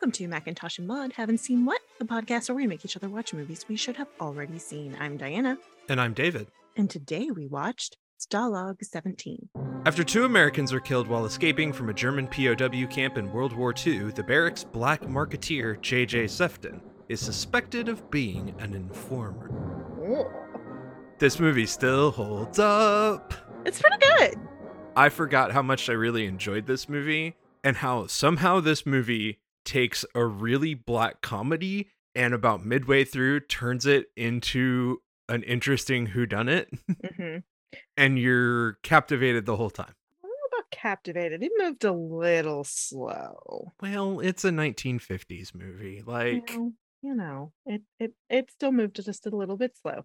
Welcome to Macintosh and Mud. Haven't seen what? The podcast where we make each other watch movies we should have already seen. I'm Diana, And I'm David. and today we watched Stalag 17. After two Americans are killed while escaping from a German POW camp in World War II, the barracks black marketeer J.J. Sefton is suspected of being an informer. This movie still holds up. It's pretty good. I forgot how much I really enjoyed this movie and how somehow this movie takes a really black comedy and about midway through turns it into an interesting who whodunit hmm and you're captivated the whole time. I don't know about captivated. It moved a little slow. Well, it's a 1950s movie. Like, Well, you know, it it it still moved just a little bit slow.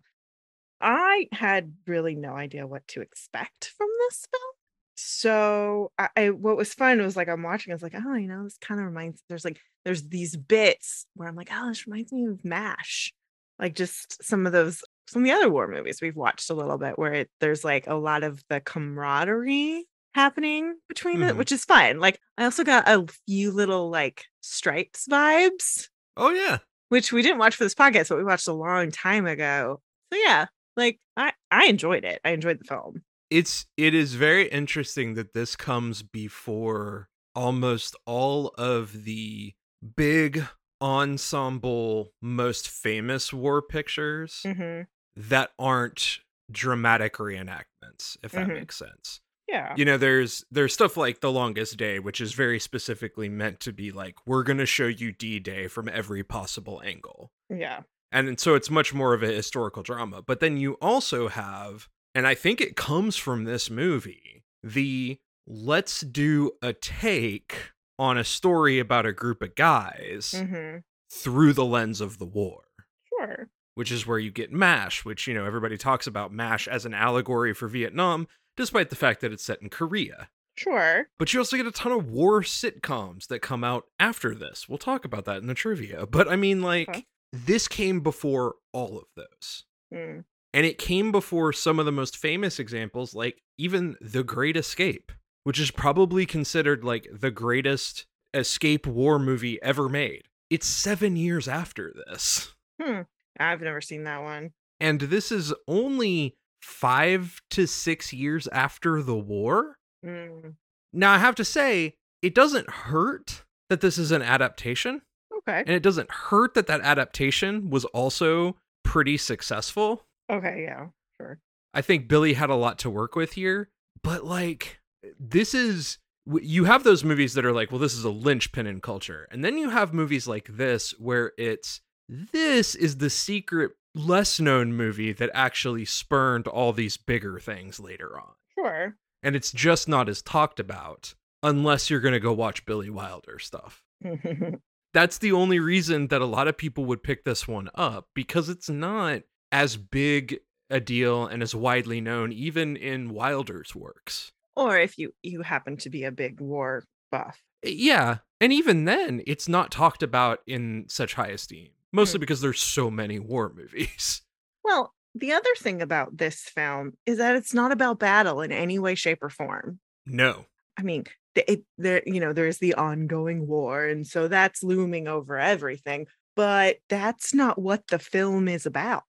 I had really no idea what to expect from this film. So I, I what was fun was like I'm watching, I was like, oh, you know, this kind of reminds there's like there's these bits where I'm like, oh, this reminds me of MASH. Like just some of those some of the other war movies we've watched a little bit where it there's like a lot of the camaraderie happening between it, Mhm. which is fine. Like I also got a few little like stripes vibes oh yeah, which we didn't watch for this podcast, but we watched a long time ago. So yeah, like I I enjoyed it. I enjoyed the film. It's it is very interesting that this comes before almost all of the big ensemble most famous war pictures hmm that aren't dramatic reenactments if that Mhm. makes sense Yeah. you know there's there's stuff like the longest day which is very specifically meant to be like we're going to show you d-day from every possible angle Yeah. and so it's much more of a historical drama but then you also have and i think it comes from this movie the let's do a take on a story about a group of guys hmm through the lens of the war Sure. which is where you get mash which you know everybody talks about mash as an allegory for vietnam despite the fact that it's set in korea Sure. but you also get a ton of war sitcoms that come out after this. We'll talk about that in the trivia. But I mean, like, Okay. this came before all of those. Mm. And it came before some of the most famous examples, like even The Great Escape, which is probably considered like the greatest escape war movie ever made. It's seven years after this. Hmm. I've never seen that one. And this is only five to six years after the war. Mm. Now, I have to say, it doesn't hurt that this is an adaptation, Okay. and it doesn't hurt that that adaptation was also pretty successful. Okay. Yeah. Sure. I think Billy had a lot to work with here, but like, this is you have those movies that are like, well, this is a linchpin in culture. And then you have movies like this where it's, this is the secret, less known movie that actually spurned all these bigger things later on. Sure. And it's just not as talked about unless you're going to go watch Billy Wilder stuff. That's the only reason that a lot of people would pick this one up because it's not as big a deal and as widely known, even in Wilder's works. or if you you happen to be a big war buff. Yeah. And even then, it's not talked about in such high esteem, mostly Hmm. because there's so many war movies. Well, the other thing about this film is that it's not about battle in any way, shape, or form. No. I mean, it, there, you know, there's the ongoing war, and so that's looming over everything. But that's not what the film is about.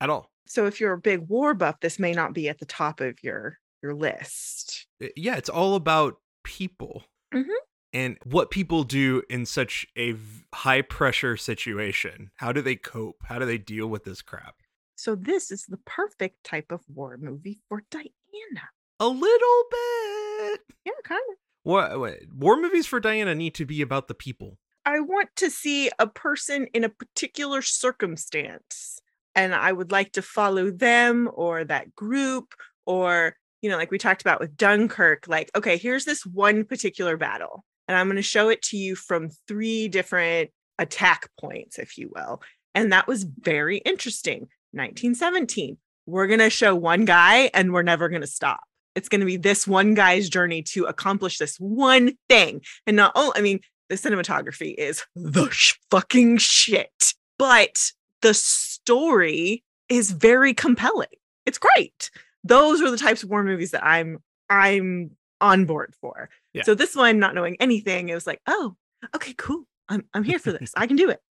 At all. So if you're a big war buff, this may not be at the top of your your list. Uh, yeah, it's all about people Mhm. and what people do in such a high pressure situation. How do they cope? How do they deal with this crap? So this is the perfect type of war movie for Diana. A little bit. Yeah, kind of. What, what war movies for Diana need to be about the people. I want to see a person in a particular circumstance and I would like to follow them or that group or you know like we talked about with Dunkirk like okay here's this one particular battle and I'm going to show it to you from three different attack points if you will. And that was very interesting. 1917 we're going to show one guy and we're never going to stop. It's going to be this one guy's journey to accomplish this one thing. And not oh I mean the cinematography is the sh- fucking shit. But the story is very compelling. It's great. Those are the types of war movies that I'm I'm on board for. Yeah. So this one, not knowing anything, it was like, oh, okay, cool. I'm I'm here for this. I can do it.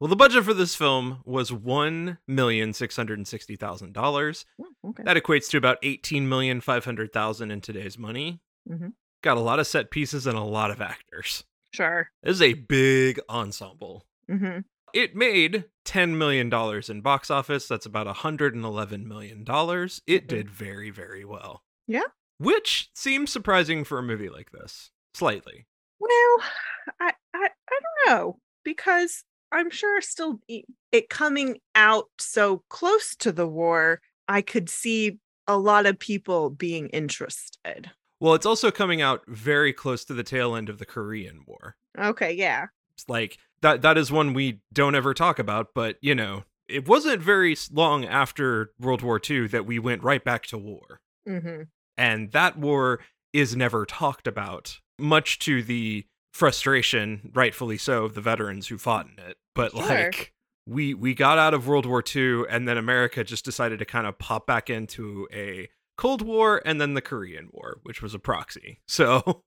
Well, the budget for this film was one million six hundred and sixty thousand dollars. Okay. That equates to about eighteen million five hundred thousand in today's money. Mhm. Got a lot of set pieces and a lot of actors. Sure. This is a big ensemble. hmm It made $10 million in box office. That's about $111 million. It Mhm. did very, very well. Yeah. Which seems surprising for a movie like this. Slightly. Well, I, I I don't know because I'm sure still it coming out so close to the war, I could see a lot of people being interested. Well, it's also coming out very close to the tail end of the Korean War. Okay, yeah. It's like that that is one we don't ever talk about, but you know, it wasn't very long after World War II that we went right back to war. hmm and that war is never talked about much to the frustration rightfully so of the veterans who fought in it but Sure. like we we got out of world war ii and then america just decided to kind of pop back into a cold war and then the korean war which was a proxy so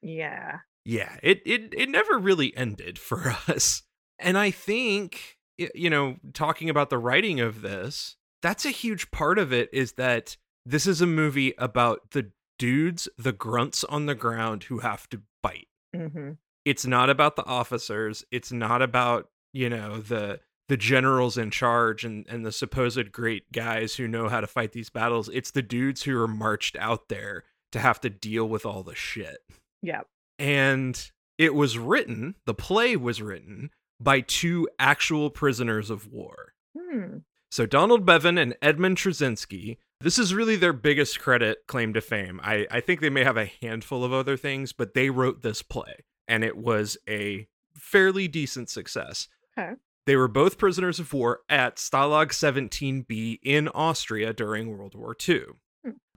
Yeah. Yeah it it, it never really ended for us. And i think you know talking about the writing of this that's a huge part of it is that this is a movie about the dudes the grunts on the ground who have to bite. Hmm it's not about the officers. It's not about you know the the generals in charge and and the supposed great guys who know how to fight these battles. It's the dudes who are marched out there to have to deal with all the shit. Yeah. And it was written the play was written by two actual prisoners of war Hmm. so donald bevan and edmund trzcinski this is really their biggest credit claim to fame I, I think they may have a handful of other things but they wrote this play and it was a fairly decent success Okay. they were both prisoners of war at stalag 17b in austria during world war ii.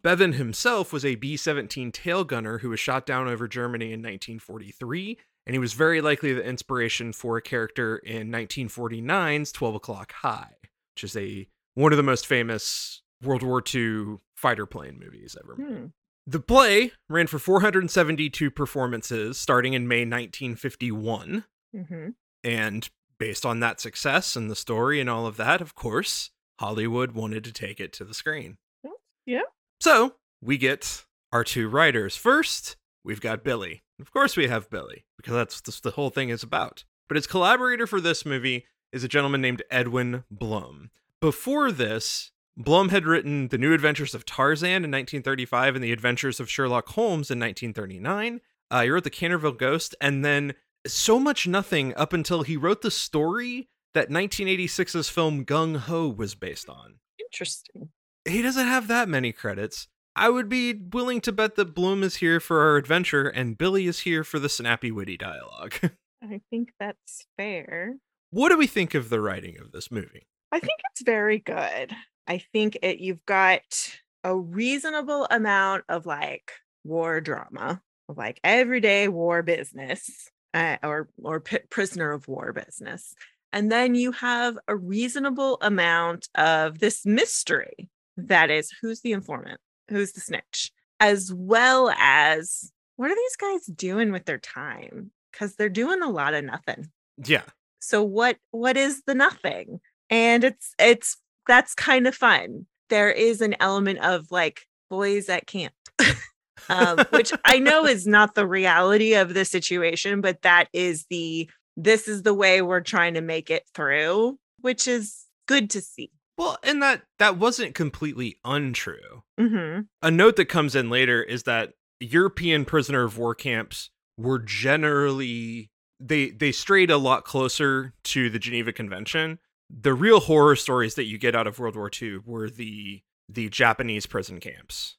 Bevan himself was a b-17 tail gunner who was shot down over germany in 1943 and he was very likely the inspiration for a character in 1949's 12 o'clock high which is a one of the most famous world war ii fighter plane movies ever made Hmm. the play ran for 472 performances starting in may 1951 hmm and based on that success and the story and all of that, of course, Hollywood wanted to take it to the screen. Yeah. So we get our two writers. First, we've got Billy. Of course, we have Billy, because that's the whole thing is about. But his collaborator for this movie is a gentleman named Edwin Blum. Before this, Blum had written The New Adventures of Tarzan in 1935 and The Adventures of Sherlock Holmes in 1939. Uh, he wrote The Canterville Ghost, and then so much nothing up until he wrote the story that 1986's film Gung Ho was based on. Interesting. He doesn't have that many credits. I would be willing to bet that Blum is here for our adventure and Billy is here for the snappy, witty dialogue. I think that's fair. what do we think of the writing of this movie? I think it's very good. I think it you've got a reasonable amount of like war drama, of like everyday war business, uh, or or p- prisoner of war business, and then you have a reasonable amount of this mystery that is who's the informant, who's the snitch, as well as what are these guys doing with their time? Because they're doing a lot of nothing. Yeah. so what what is the nothing? And it's it's that's kind of fun. There is an element of like boys at camp um, which i know is not the reality of the situation but that is the this is the way we're trying to make it through which is good to see well, and that that wasn't completely untrue. hmm A note that comes in later is that European prisoner of war camps were generally they they strayed a lot closer to the Geneva Convention. The real horror stories that you get out of World War II were the the Japanese prison camps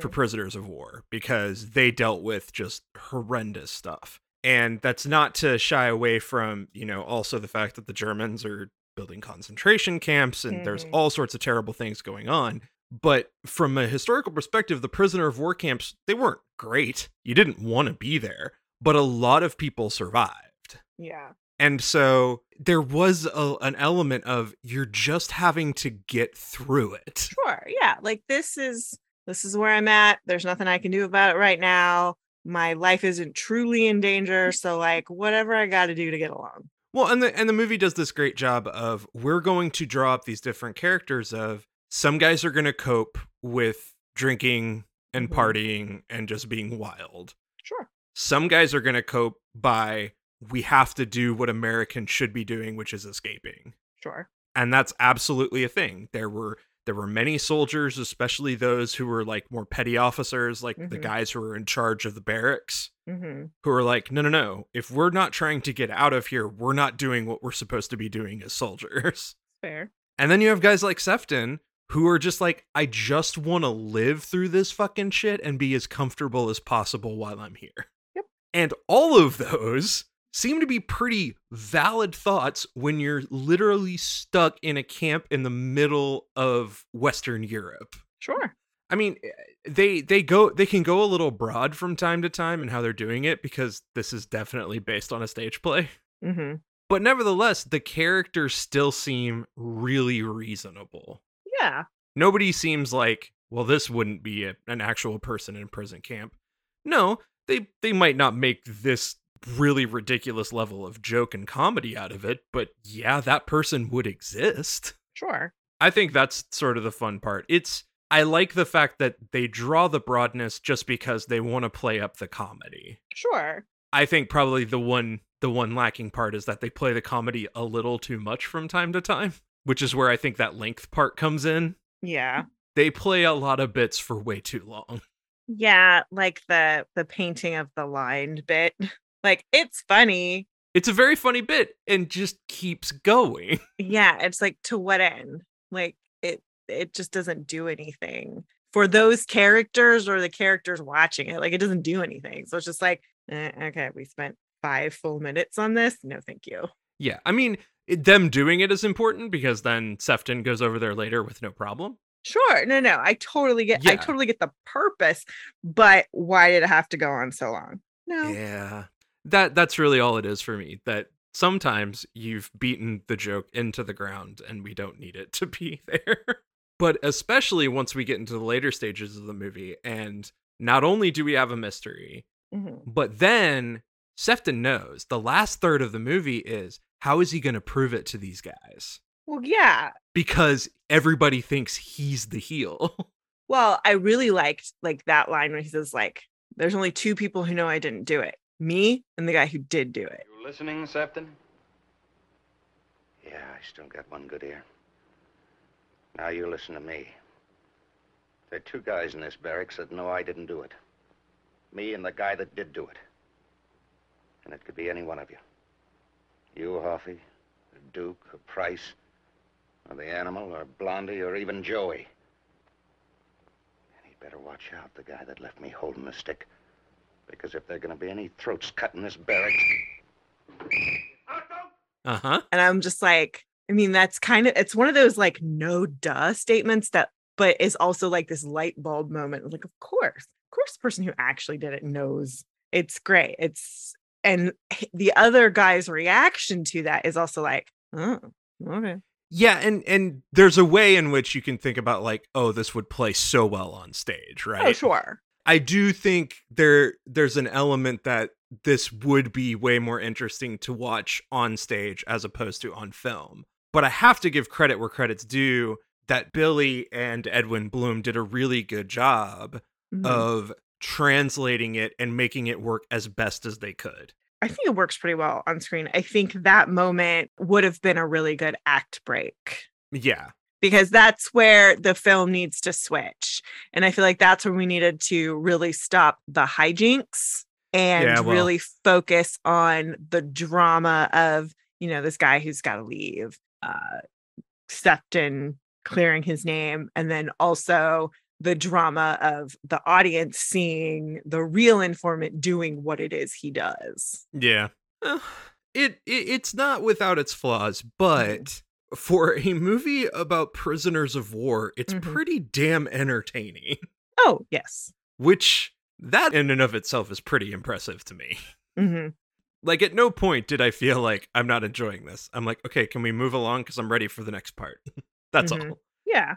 for prisoners of war because they dealt with just horrendous stuff. And that's not to shy away from, you know, also the fact that the Germans are building concentration camps and there's Mhm. all sorts of terrible things going on. But from a historical perspective, the prisoner of war camps, they weren't great. You didn't want to be there, but a lot of people survived. yeah And so there was a, an element of you're just having to get through it. sure yeah like this is this is where i'm at there's nothing i can do about it right now my life isn't truly in danger. So like whatever I got to do to get along. Well, and the and the movie does this great job of we're going to draw up these different characters of some guys are going to cope with drinking and Mhm. partying and just being wild. Sure. Some guys are going to cope by we have to do what Americans should be doing, which is escaping. Sure. And that's absolutely a thing. There were there were many soldiers, especially those who were like more petty officers, like the Mhm. guys who were in charge of the barracks hmm who were like, no, no, no. If we're not trying to get out of here, we're not doing what we're supposed to be doing as soldiers. Fair. And then you have guys like Sefton who are just like, I just want to live through this fucking shit and be as comfortable as possible while I'm here. Yep. And all of those seem to be pretty valid thoughts when you're literally stuck in a camp in the middle of Western Europe. Sure. I mean, eh, they they go they can go a little broad from time to time in how they're doing it because this is definitely based on a stage play. hmm But nevertheless, the characters still seem really reasonable. Yeah. Nobody seems like, well, this wouldn't be a, an actual person in prison camp. No, they they might not make this really ridiculous level of joke and comedy out of it, but yeah, that person would exist. Sure. I think that's sort of the fun part. It's I like the fact that they draw the broadness just because they want to play up the comedy. Sure. I think probably the one the one lacking part is that they play the comedy a little too much from time to time, which is where I think that length part comes in. Yeah. They play a lot of bits for way too long. Yeah. Like the the painting of the line bit. Like it's funny. It's a very funny bit and just keeps going. Yeah. It's like to what end? Like it it just doesn't do anything for those characters or the characters watching it. Like it doesn't do anything. So it's just like, eh, okay, we spent five full minutes on this. No, thank you. Yeah, I mean, it, them doing it is important because then Sefton goes over there later with no problem. Sure. No, no. I totally get I totally get the purpose, but why did it have to go on so long? No. Yeah. That that's really all it is for me. That sometimes you've beaten the joke into the ground and we don't need it to be there. but especially once we get into the later stages of the movie and not only do we have a mystery, Mhm. but then Sefton knows the last third of the movie is how is he going to prove it to these guys? Well, yeah. Because everybody thinks he's the heel. Well, I really liked like that line when he says like there's only two people who know I didn't do it. Me and the guy who did do it. You listening, Sefton? Yeah, I still got one good ear. Now you listen to me. There are two guys in this barracks that know I didn't do it. Me and the guy that did do it. And it could be any one of you. You, Hoffy, or Duke, or Price, or the animal, or Blondie, or even Joey. And he'd better watch out, the guy that left me holding the stick. Because if there are going to be any throats cut in this barracks. Uh-huh. And I'm just like, I mean, that's kind of it's one of those like no duh statements that but is also like this light bulb moment. Like, of course, of course, the person who actually did it knows it's great. It's and the other guy's reaction to that is also like, oh, okay. Yeah, and and there's a way in which you can think about like, oh, this would play so well on stage, right? Oh, sure. I do think there there's an element that this would be way more interesting to watch on stage as opposed to on film. But I have to give credit where credit's due that Billy and Edwin Blum did a really good job Mhm. of translating it and making it work as best as they could. I think it works pretty well on screen. I think that moment would have been a really good act break Yeah. Because that's where the film needs to switch. And I feel like that's when we needed to really stop the hijinks and Yeah, well- really focus on the drama of, you know, this guy who's got to leave, uh, Sefton clearing his name, and then also the drama of the audience seeing the real informant doing what it is he does. Yeah. It, it it's not without its flaws, but for a movie about prisoners of war, it's Mhm. pretty damn entertaining. Oh, yes. Which that in and of itself is pretty impressive to me. hmm Like at no point did I feel like I'm not enjoying this. I'm like, okay, can we move along because I'm ready for the next part. That's Mhm. all. Yeah.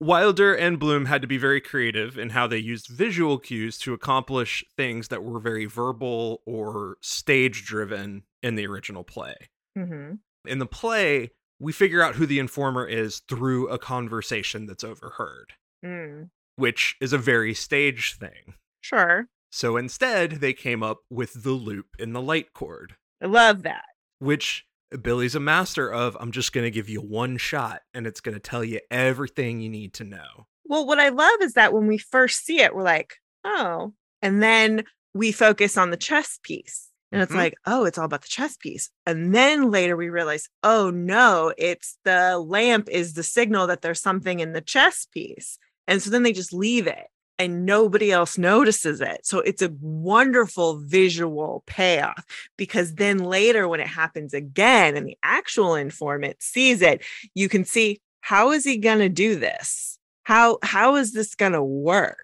Wilder and Blum had to be very creative in how they used visual cues to accomplish things that were very verbal or stage driven in the original play. Mm-hmm. In the play, we figure out who the informer is through a conversation that's overheard, Mm. which is a very stage thing. Sure. So instead, they came up with the loop in the light cord, I love that. which Billy's a master of. I'm just going to give you one shot and it's going to tell you everything you need to know. Well, what I love is that when we first see it, we're like, oh, and then we focus on the chess piece. And it's Mhm. like, oh, it's all about the chess piece. And then later we realize, oh no, it's the lamp is the signal that there's something in the chess piece. And so then they just leave it and nobody else notices it. So it's a wonderful visual payoff because then later when it happens again and the actual informant sees it, you can see how is he going to do this? How how is this going to work?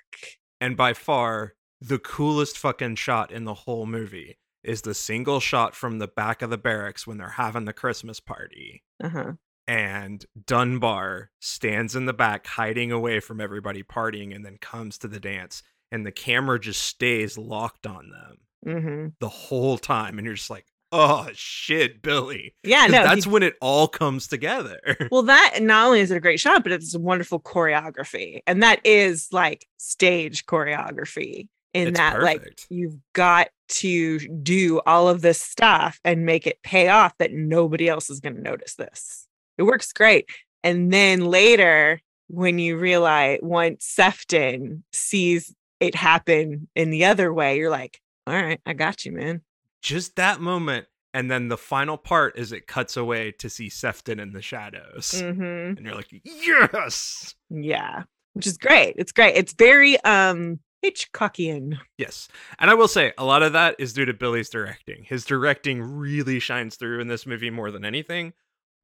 And by far, the coolest fucking shot in the whole movie is the single shot from the back of the barracks when they're having the Christmas party. Uh-huh. and Dunbar stands in the back hiding away from everybody partying and then comes to the dance and the camera just stays locked on them hmm the whole time and you're just like oh shit billy yeah no. that's he- when it all comes together well, that not only is it a great shot, but it's a wonderful choreography, and that is like stage choreography. In It's that, like, you've got to do all of this stuff and make it pay off that nobody else is going to notice this. It works great. And then later, when you realize once Sefton sees it happen in the other way, you're like, all right, I got you, man. just that moment and then the final part is it cuts away to see Sefton in the shadows hmm and you're like yes Yeah, which is great. It's great. It's very um Hitchcockian. Yes. And I will say a lot of that is due to Billy's directing. His directing really shines through in this movie more than anything,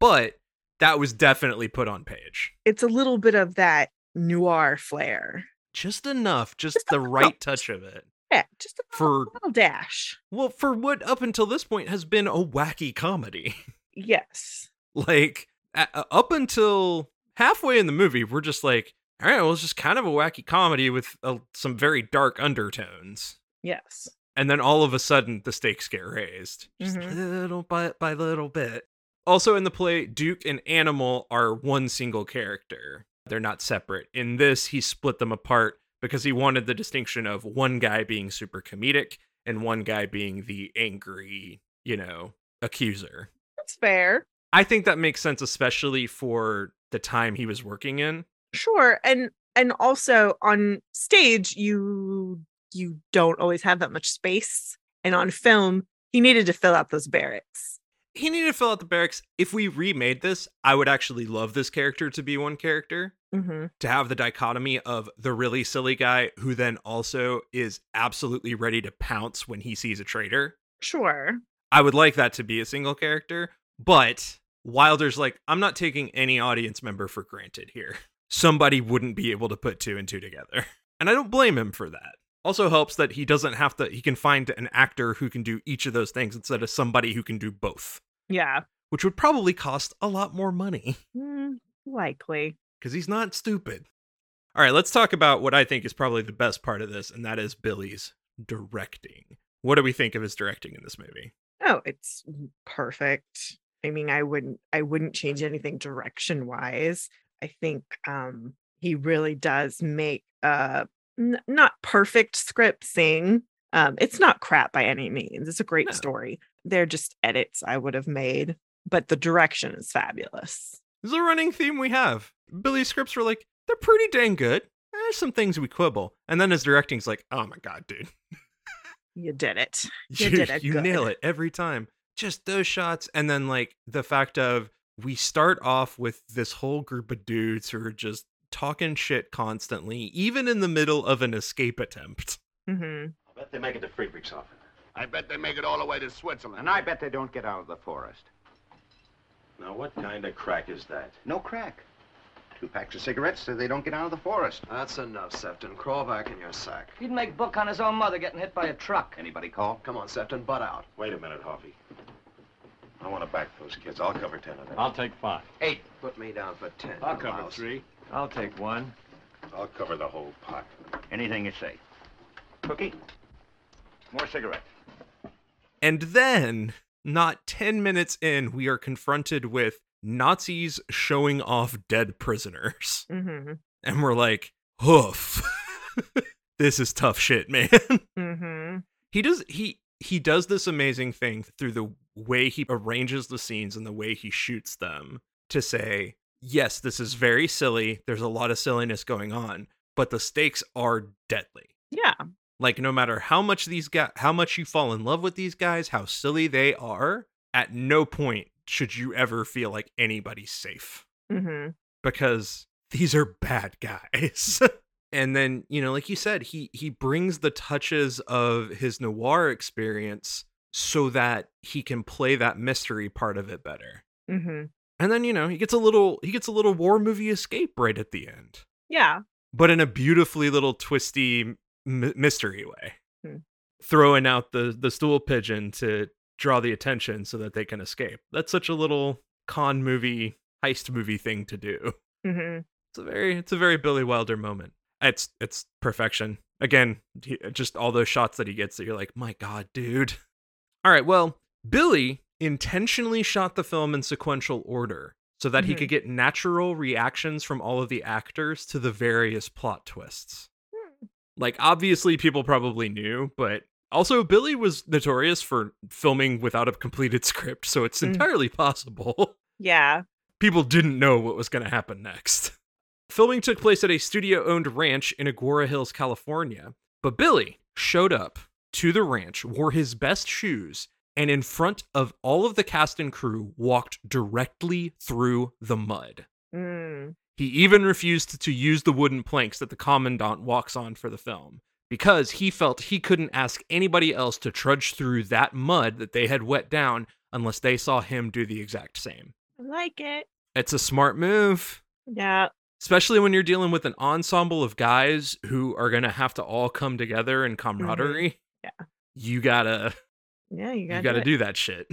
but that was definitely put on page. It's a little bit of that noir flair. Just enough, just Just the right touch of it. Yeah, just a For little dash. well, for what up until this point has been a wacky comedy. Yes. like a- up until halfway in the movie, we're just like, all right, well, it's just kind of a wacky comedy with uh, some very dark undertones. Yes. and then all of a sudden the stakes get raised just Mhm. little bit by little bit also in the play duke and animal are one single character they're not separate in this he split them apart because he wanted the distinction of one guy being super comedic and one guy being the angry you know accuser That's fair. i think that makes sense especially for the time he was working in Sure. And and also on stage you you don't always have that much space. And on film, he needed to fill out those barracks. he needed to fill out the barracks if we remade this i would actually love this character to be one character Mm-hmm. to have the dichotomy of the really silly guy who then also is absolutely ready to pounce when he sees a traitor. Sure. I would like that to be a single character, but Wilder's like, I'm not taking any audience member for granted here. Somebody wouldn't be able to put two and two together. And I don't blame him for that. Also helps that he doesn't have to, he can find an actor who can do each of those things instead of somebody who can do both, Yeah. which would probably cost a lot more money. Mm, likely. because he's not stupid. All right, let's talk about what I think is probably the best part of this, and that is Billy's directing. What do we think of his directing in this movie? Oh, it's perfect. I mean, I wouldn't I wouldn't change anything direction wise. I think um he really does make a n- not perfect script sing. Um it's not crap by any means. It's a great No. story. They're just edits I would have made, but the direction is fabulous. This is a running theme we have. Billy's scripts were like, they're pretty dang good. There's some things we quibble. And then his directing's like, oh my god, dude. You did it. You, You did it you good. nail it every time. Just those shots. And then like the fact of we start off with this whole group of dudes who are just talking shit constantly, even in the middle of an escape attempt. hmm I bet they make it to Friedrichshafen. I bet they make it all the way to Switzerland. And I bet they don't get out of the forest. Now, what kind of crack is that? No crack. Two packs of cigarettes so they don't get out of the forest. That's enough, Sefton. Crawl back in your sack. He'd make book on his own mother getting hit by a truck. Anybody call? Come on, Sefton, butt out. Wait a minute, Hoffy. I want to back those kids. I'll cover ten of them. I'll take five. Eight. Put me down for ten. I'll you cover louse. three. I'll take one. I'll cover the whole pot. Anything you say. Cookie? More cigarettes. And then, not 10 minutes in, we are confronted with Nazis showing off dead prisoners. Mm-hmm. And we're like, hoof. this is tough shit, man. Mm-hmm. he does he he does this amazing thing through the way he arranges the scenes and the way he shoots them to say, yes, this is very silly. There's a lot of silliness going on, but the stakes are deadly. Yeah. Like no matter how much these guys, how much you fall in love with these guys, how silly they are, at no point should you ever feel like anybody's safe Mm-hmm. because these are bad guys. and then, you know, like you said, he he brings the touches of his noir experience so that he can play that mystery part of it better. Mm-hmm. And then, you know, he gets a little he gets a little war movie escape right at the end, Yeah. but in a beautifully little twisty m- mystery way. Hmm. Throwing out the the stool pigeon to draw the attention so that they can escape. That's such a little con movie heist movie thing to do. Mm-hmm. It's a very it's a very Billy Wilder moment. It's it's perfection. Again, he, just all those shots that he gets that you're like, "My god, dude." All right, well, Billy intentionally shot the film in sequential order so that he Mhm. could get natural reactions from all of the actors to the various plot twists. Like obviously people probably knew, but also Billy was notorious for filming without a completed script, so it's Mm. entirely possible Yeah. people didn't know what was going to happen next. Filming took place at a studio owned ranch in Agoura Hills, California. But Billy showed up to the ranch, wore his best shoes, and in front of all of the cast and crew walked directly through the mud. Mm. He even refused to use the wooden planks that the commandant walks on for the film because he felt he couldn't ask anybody else to trudge through that mud that they had wet down unless they saw him do the exact same. I like it. It's a smart move Yeah. especially when you're dealing with an ensemble of guys who are going to have to all come together in camaraderie. You gotta, Yeah. You gotta, you gotta do, do that shit.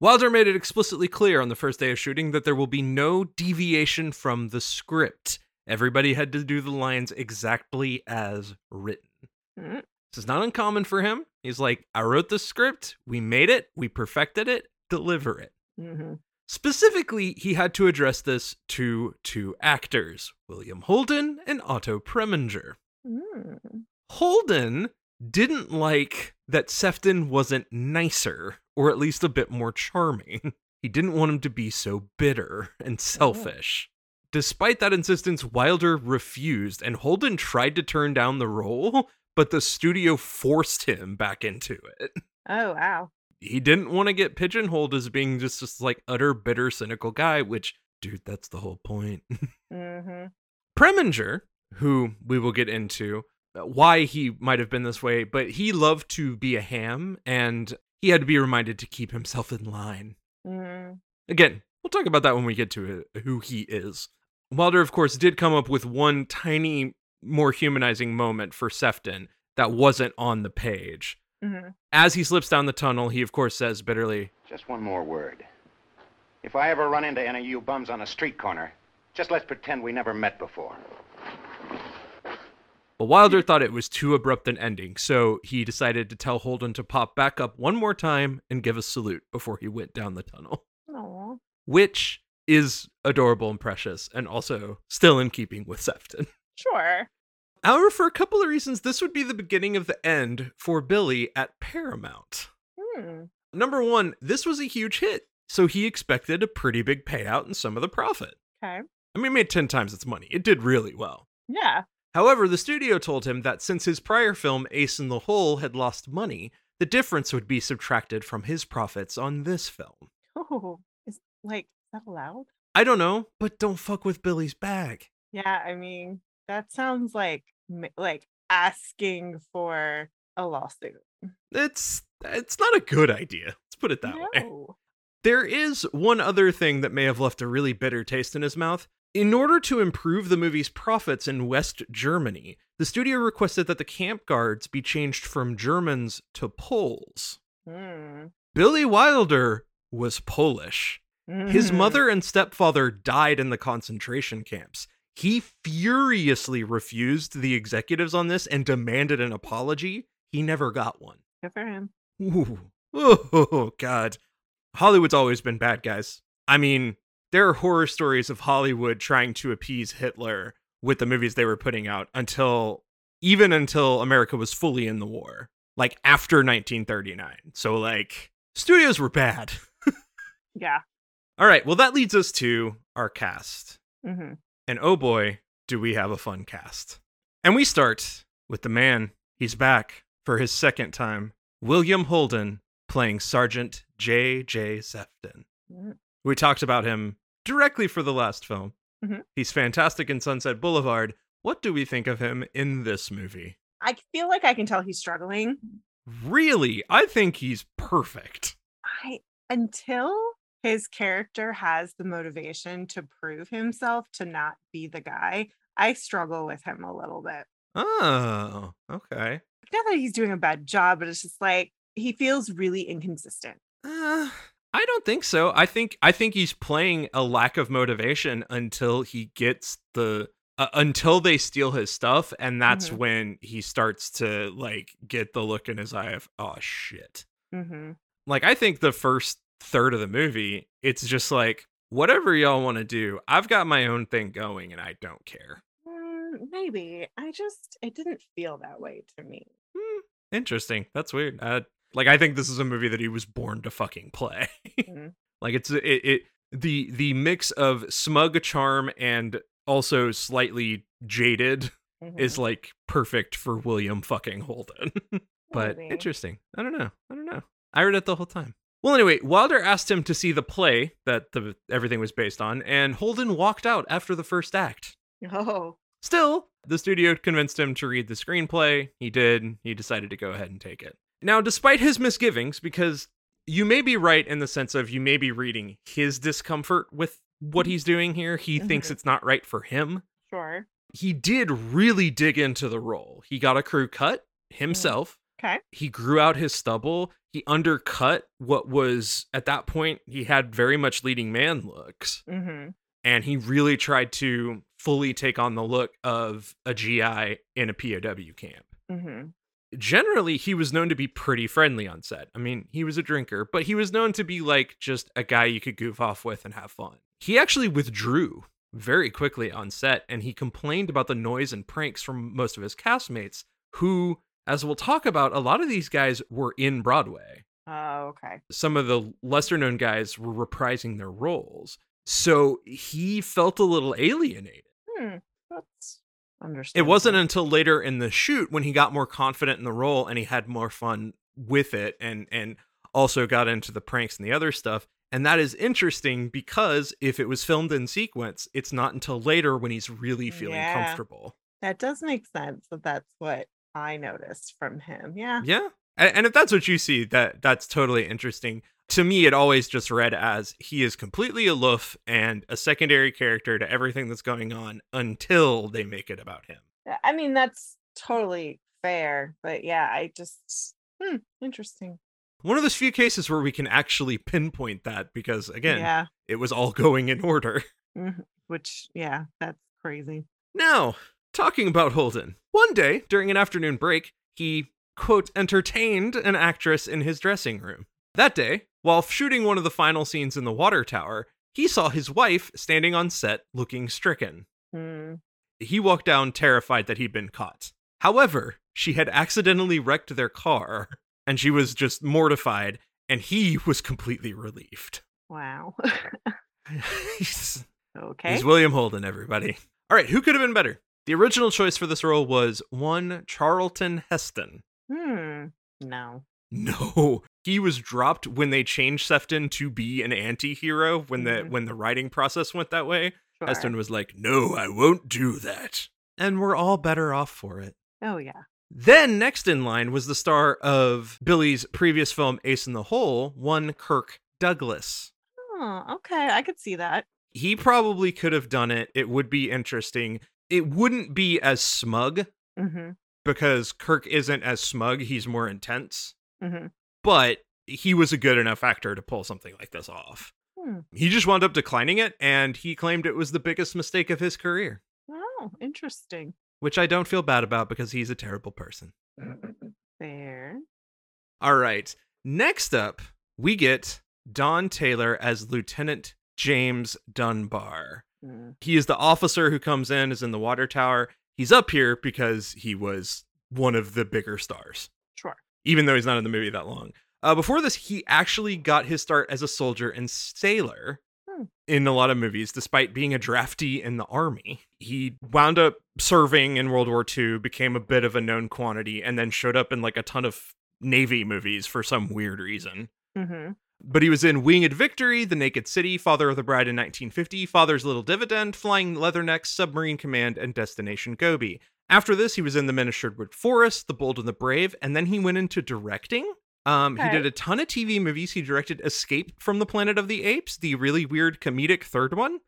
Wilder made it explicitly clear on the first day of shooting that there will be no deviation from the script. Everybody had to do the lines exactly as written. Mm. This is not uncommon for him. He's like, I wrote the script, we made it, we perfected it, deliver it. Mm-hmm. Specifically, he had to address this to two actors, William Holden and Otto Preminger. Mm. Holden didn't like that Sefton wasn't nicer, or at least a bit more charming. He didn't want him to be so bitter and selfish. Despite that insistence, Wilder refused, and Holden tried to turn down the role, but the studio forced him back into it. Oh wow. He didn't want to get pigeonholed as being just this like utter bitter, cynical guy, which, dude, that's the whole point. Mm-hmm. Preminger, who we will get into why he might have been this way, but he loved to be a ham and he had to be reminded to keep himself in line. Mm-hmm. Again, we'll talk about that when we get to uh, who he is. Wilder, of course, did come up with one tiny, more humanizing moment for Sefton that wasn't on the page. Mm-hmm. As he slips down the tunnel, he, of course, says bitterly, Just one more word. If I ever run into any of you bums on a street corner, just let's pretend we never met before. But Wilder thought it was too abrupt an ending, so he decided to tell Holden to pop back up one more time and give a salute before he went down the tunnel, Aw. which is adorable and precious, and also still in keeping with Sefton. Sure. However, for a couple of reasons, this would be the beginning of the end for Billy at Paramount. Hmm. Number one, this was a huge hit, so he expected a pretty big payout and some of the profit. Okay. I mean, it made 10 times its money. It did really well. Yeah. However, the studio told him that since his prior film Ace in the Hole had lost money, the difference would be subtracted from his profits on this film. Oh, is like is that allowed? I don't know, but don't fuck with Billy's bag. Yeah. I mean, that sounds like like asking for a lawsuit. It's it's not a good idea. Let's put it that way. There is one other thing that may have left a really bitter taste in his mouth. In order to improve the movie's profits in West Germany, the studio requested that the camp guards be changed from Germans to Poles. Hmm. Billy Wilder was Polish. His Mhm. mother and stepfather died in the concentration camps. He furiously refused the executives on this and demanded an apology. He never got one. Good for him. Ooh. Oh, God. Hollywood's always been bad, guys. I mean, there are horror stories of Hollywood trying to appease Hitler with the movies they were putting out until, even until America was fully in the war, like after 1939. So, like, studios were bad. Yeah. All right, well, that leads us to our cast. hmm And oh boy, do we have a fun cast. And we start with the man. He's back for his second time William Holden playing Sergeant J.J. Sefton. We talked about him directly for the last film. Mhm. He's fantastic in Sunset Boulevard. What do we think of him in this movie? I feel like I can tell he's struggling. Really, I think he's perfect. I until his character has the motivation to prove himself to not be the guy, I struggle with him a little bit. Oh, okay. Not that he's doing a bad job, but it's just like he feels really inconsistent. Uh, I don't think so. I think I think he's playing a lack of motivation until he gets the uh, until they steal his stuff, and that's Mhm. when he starts to like get the look in his eye of oh shit. hmm Like I think the first third of the movie, it's just like whatever y'all want to do. I've got my own thing going, and I don't care. Mm, maybe I just it didn't feel that way to me. Hmm, interesting. That's weird. Uh, like I think this is a movie that he was born to fucking play. Mhm. like it's it, it the the mix of smug charm and also slightly jaded is Mhm. like perfect for William fucking Holden. but Maybe. interesting. I don't know. I don't know. I read it the whole time. Well, anyway, Wilder asked him to see the play that the everything was based on, and Holden walked out after the first act. Oh, Still, the studio convinced him to read the screenplay. He did. He decided to go ahead and take it. Now, despite his misgivings, because you may be right in the sense of you may be reading his discomfort with what he's doing here, he thinks Mhm. it's not right for him. sure. He did really dig into the role. He got a crew cut himself. Okay. He grew out his stubble. He undercut what was, at that point, he had very much leading man looks hmm and he really tried to fully take on the look of a GI in a POW camp. hmm Generally, he was known to be pretty friendly on set. I mean, he was a drinker, but he was known to be like just a guy you could goof off with and have fun. He actually withdrew very quickly on set and he complained about the noise and pranks from most of his castmates, who, as we'll talk about, a lot of these guys were in Broadway Oh, okay. some of the lesser known guys were reprising their roles. So he felt a little alienated. Hmm. That's It wasn't until later in the shoot when he got more confident in the role and he had more fun with it and and also got into the pranks and the other stuff. And that is interesting because if it was filmed in sequence, it's not until later when he's really feeling Yeah. comfortable. That does make sense. That that's what I noticed from him. Yeah. Yeah. And, and if that's what you see, that that's totally interesting. To me, it always just read as he is completely aloof and a secondary character to everything that's going on until they make it about him. I mean, that's totally fair. But yeah, I just hmm, interesting. One of those few cases where we can actually pinpoint that because, again, Yeah. it was all going in order. Mhm. Which yeah, that's crazy. Now, talking about Holden, one day during an afternoon break, he, quote, entertained an actress in his dressing room. That day, while shooting one of the final scenes in the water tower, he saw his wife standing on set looking stricken. Hmm. He walked down terrified that he'd been caught. However, she had accidentally wrecked their car, and she was just mortified, and he was completely relieved. Wow. he's, okay. he's William Holden, everybody. All right, who could have been better? The original choice for this role was one Charlton Heston. hmm. No. No, he was dropped when they changed Sefton to be an anti-hero when the Mhm. when the writing process went that way. Sure. Heston was like, "No, I won't do that." And we're all better off for it. Oh yeah. Then next in line was the star of Billy's previous film Ace in the Hole, one Kirk Douglas. Oh, okay. I could see that. He probably could have done it. It would be interesting. It wouldn't be as smug hmm because Kirk isn't as smug, he's more intense. Hmm But he was a good enough actor to pull something like this off. Hmm. He just wound up declining it and he claimed it was the biggest mistake of his career. Oh, interesting. which I don't feel bad about because he's a terrible person. Fair. All right. Next up, we get Don Taylor as Lieutenant James Dunbar. Mm. He is the officer who comes in, is in the water tower. He's up here because he was one of the bigger stars. Even though he's not in the movie that long. Uh, before this, he actually got his start as a soldier and sailor Hmm. in a lot of movies, despite being a draftee in the army. He wound up serving in World War II, became a bit of a known quantity, and then showed up in like a ton of Navy movies for some weird reason. Mm-hmm. But he was in Winged Victory, The Naked City, Father of the Bride in 1950, Father's Little Dividend, Flying Leathernecks, Submarine Command, and Destination Gobi. After this, he was in The Men of Sherwood Forest, The Bold and the Brave, and then he went into directing. Um, He did a ton of TV movies. He directed Escape from the Planet of the Apes, the really weird comedic third one.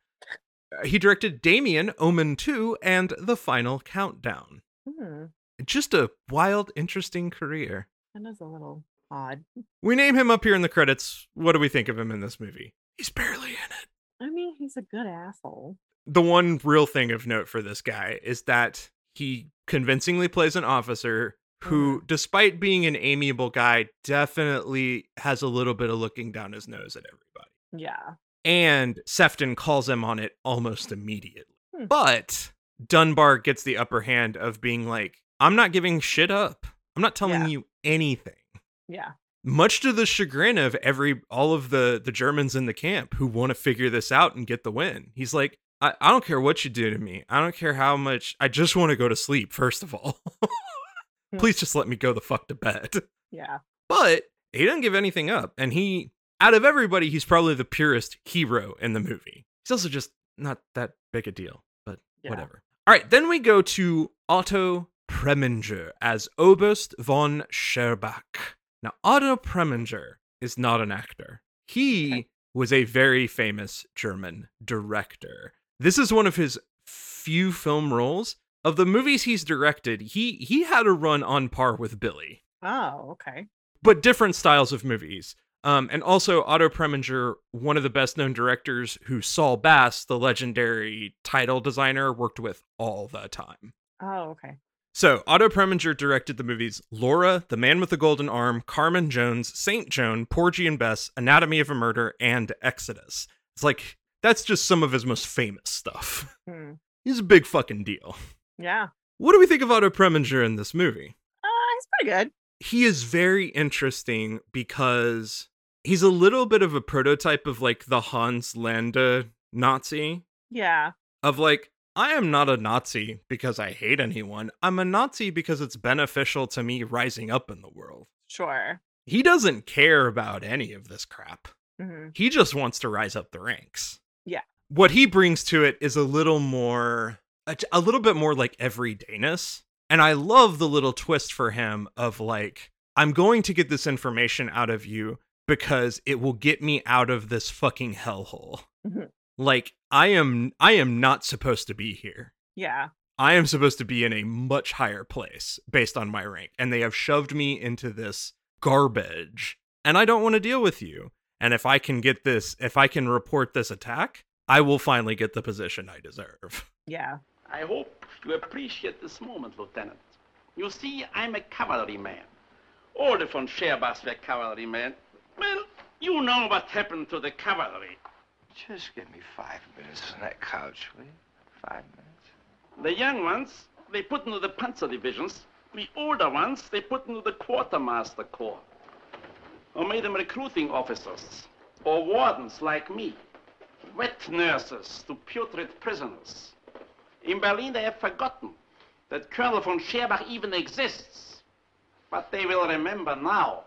Uh, He directed Damien, Omen 2, and The Final Countdown. Hmm. Just a wild, interesting career. That is a little odd. We name him up here in the credits. What do we think of him in this movie? He's barely in it. I mean, he's a good asshole. The one real thing of note for this guy is that he convincingly plays an officer who, despite being an amiable guy, definitely has a little bit of looking down his nose at everybody. Yeah. And Sefton calls him on it almost immediately. Hmm. But Dunbar gets the upper hand of being like, I'm not giving shit up. I'm not telling Yeah. you anything. Yeah. much to the chagrin of every all of the the Germans in the camp who want to figure this out and get the win. He's like, I, I don't care what you do to me. I don't care how much. I just want to go to sleep. First of all, hmm. please just let me go the fuck to bed. Yeah. But he doesn't give anything up, and he out of everybody, he's probably the purest hero in the movie. He's also just not that big a deal, but Yeah. whatever. All right, then we go to Otto Preminger as Oberst von Scherbach. Now, Otto Preminger is not an actor. He Okay. was a very famous German director. This is one of his few film roles. Of the movies he's directed, he he had a run on par with Billy Oh, okay. but different styles of movies. Um, and also Otto Preminger, one of the best known directors who Saul Bass, the legendary title designer, worked with all the time. Oh, okay. So Otto Preminger directed the movies Laura, The Man with the Golden Arm, Carmen Jones, Saint Joan, Porgy and Bess, Anatomy of a Murder, and Exodus. It's like that's just some of his most famous stuff. Hmm. He's a big fucking deal. Yeah. What do we think of Otto Preminger in this movie? Uh, he's pretty good. he is very interesting because he's a little bit of a prototype of like the Hans Landa Nazi Yeah. of like I am not a Nazi because I hate anyone. I'm a Nazi because it's beneficial to me rising up in the world. Sure. He doesn't care about any of this crap. hmm He just wants to rise up the ranks. Yeah. What he brings to it is a little more, a, a little bit more like everydayness. And I love the little twist for him of like, I'm going to get this information out of you because it will get me out of this fucking hellhole. Mhm. Like, I am, I am not supposed to be here. Yeah. I am supposed to be in a much higher place based on my rank, and they have shoved me into this garbage, and I don't want to deal with you. And if I can get this, if I can report this attack, I will finally get the position I deserve. Yeah. I hope you appreciate this moment, Lieutenant. You see, I'm a cavalryman. All the von Scherbachs were cavalrymen. Well, you know what happened to the cavalry. Just give me five minutes on that couch, will you? Five minutes. The young ones, they put into the panzer divisions. The older ones, they put into the quartermaster corps. Or made them recruiting officers. Or wardens like me. Wet nurses to putrid prisoners. In Berlin, they have forgotten that Colonel von Scherbach even exists. But they will remember now.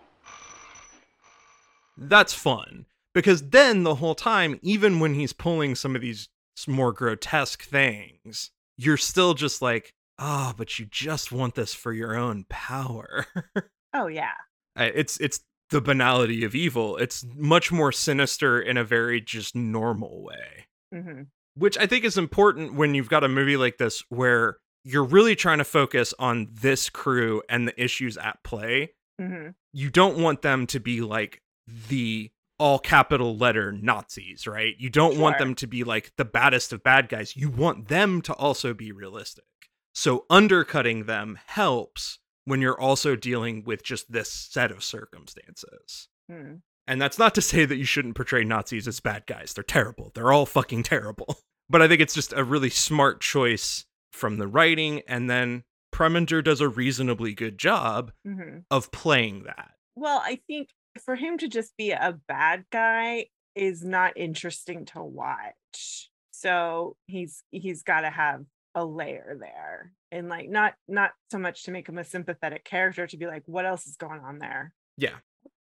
That's fun because then the whole time, even when he's pulling some of these more grotesque things, you're still just like, ah, but you just want this for your own power. Oh, yeah. It's it's the banality of evil. It's much more sinister in a very just normal way, hmm which I think is important when you've got a movie like this where you're really trying to focus on this crew and the issues at play. hmm You don't want them to be like the all capital letter Nazis, right? You don't want them to be like the baddest of bad guys. You want them to also be realistic. So undercutting them helps when you're also dealing with just this set of circumstances. Hmm. And that's not to say that you shouldn't portray Nazis as bad guys. They're terrible. They're all fucking terrible. But I think it's just a really smart choice from the writing. And then Preminger does a reasonably good job hmm of playing that. Well, I think for him to just be a bad guy is not interesting to watch. So he's he's got to have a layer there, and like not not so much to make him a sympathetic character, to be like, what else is going on there? Yeah.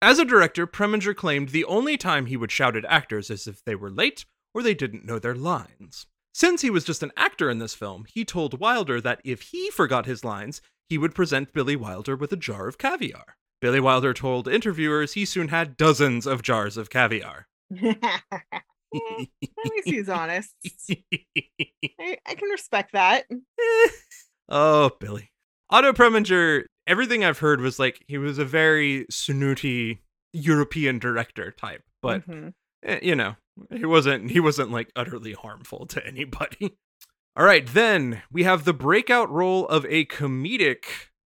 As a director, Preminger claimed the only time he would shout at actors is if they were late or they didn't know their lines. Since he was just an actor in this film, he told Wilder that if he forgot his lines, he would present Billy Wilder with a jar of caviar. Billy Wilder told interviewers he soon had dozens of jars of caviar. At least he's honest. I, I can respect that. oh, Billy. Otto Preminger, everything I've heard was like he was a very snooty European director type, but Mhm. eh, you know, he wasn't he wasn't like utterly harmful to anybody. All right, then we have the breakout role of a comedic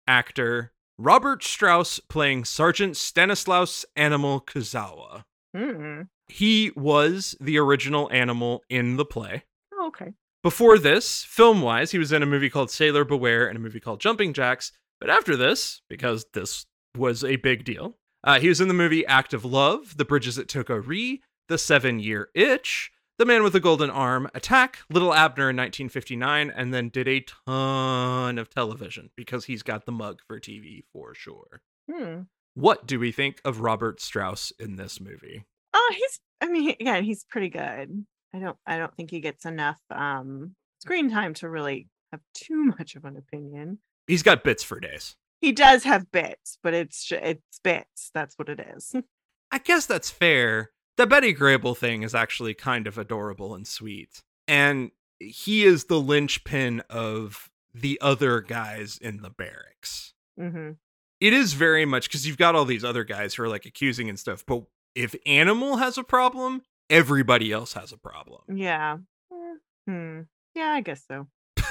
actor, Robert Strauss playing Sergeant Stanislaus Animal Kuzawa. Hmm. He was the original animal in the play. Oh, okay. Before this, film wise, he was in a movie called Sailor Beware and a movie called Jumping Jacks. But after this, because this was a big deal, uh, he was in the movie Act of Love, The Bridges at Toko-Ri, The Seven Year Itch, The Man with the Golden Arm, Attack, Little Abner in 1959, and then did a ton of television because he's got the mug for TV for sure. Hmm. What do we think of Robert Strauss in this movie? Oh, he's. I mean, again, he's pretty good. I don't. I don't think he gets enough um screen time to really have too much of an opinion. He's got bits for days. He does have bits, but it's it's bits. That's what it is. I guess that's fair. The Betty Grable thing is actually kind of adorable and sweet. And he is the linchpin of the other guys in the barracks. hmm It is very much because you've got all these other guys who are like accusing and stuff, but if Animal has a problem, everybody else has a problem. Yeah. Eh, Hmm. Yeah, I guess so.